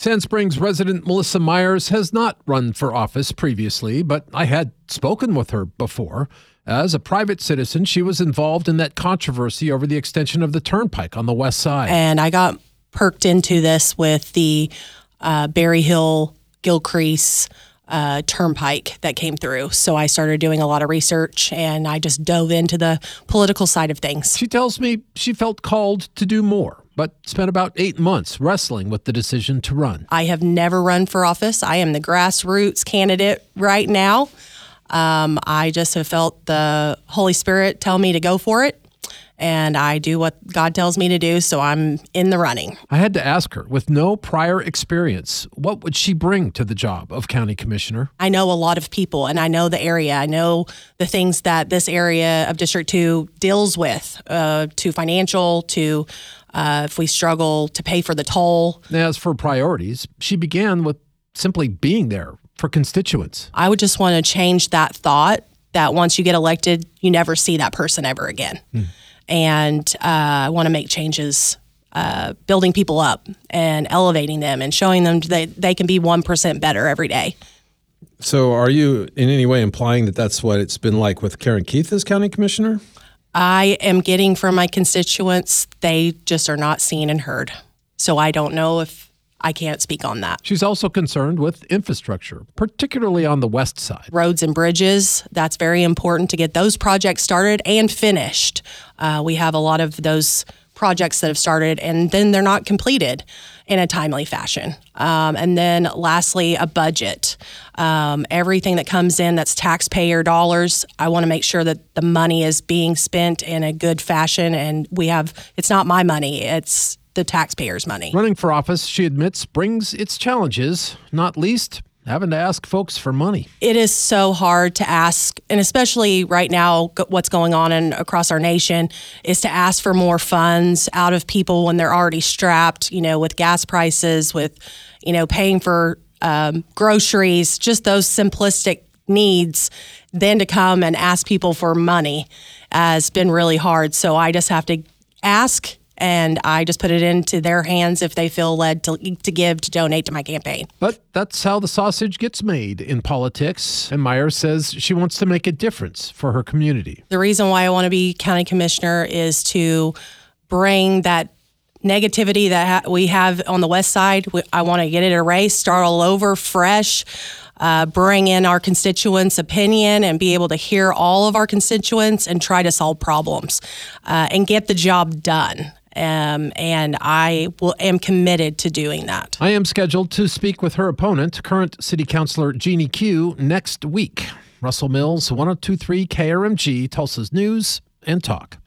Sand Springs resident Melissa Myers has not run for office previously, but I had spoken with her before. As a private citizen, she was involved in that controversy over the extension of the turnpike on the west side. And I got perked into this with the uh, Berryhill Gilcrease uh, turnpike that came through. So I started doing a lot of research and I just dove into the political side of things. She tells me she felt called to do more, but spent about eight months wrestling with the decision to run. I have never run for office. I am the grassroots candidate right now. Um, I just have felt the Holy Spirit tell me to go for it. And I do what God tells me to do, so I'm in the running. I had to ask her, with no prior experience, what would she bring to the job of county commissioner? I know a lot of people and I know the area. I know the things that this area of District 2 deals with, uh, to financial, to uh, if we struggle to pay for the toll. As for priorities, she began with simply being there for constituents. I would just want to change that thought that once you get elected, you never see that person ever again. Mm. And uh, I want to make changes, uh, building people up and elevating them and showing them that they can be 1% better every day. So, are you in any way implying that that's what it's been like with Karen Keith as county commissioner? I am getting from my constituents, they just are not seen and heard. So, I don't know if I can't speak on that. She's also concerned with infrastructure, particularly on the west side. Roads and bridges, that's very important to get those projects started and finished. Uh, we have a lot of those projects that have started and then they're not completed in a timely fashion. Um, and then lastly, a budget. Um, everything that comes in that's taxpayer dollars, I want to make sure that the money is being spent in a good fashion and we have, it's not my money, it's the taxpayers' money. Running for office, she admits, brings its challenges, not least having to ask folks for money. It is so hard to ask, and especially right now, what's going on in, across our nation is to ask for more funds out of people when they're already strapped, you know, with gas prices, with, you know, paying for um, groceries, just those simplistic needs. Then to come and ask people for money has been really hard. So I just have to ask and I just put it into their hands if they feel led to, to give to donate to my campaign. But that's how the sausage gets made in politics. And Myers says she wants to make a difference for her community. The reason why I want to be county commissioner is to bring that negativity that we have on the west side. I want to get it erased, start all over, fresh. Uh, bring in our constituents' opinion and be able to hear all of our constituents and try to solve problems uh, and get the job done. Um, and I will, am committed to doing that. I am scheduled to speak with her opponent, current City Councilor Jeannie Cue, next week. Russell Mills, 1023 KRMG, Tulsa's News and Talk.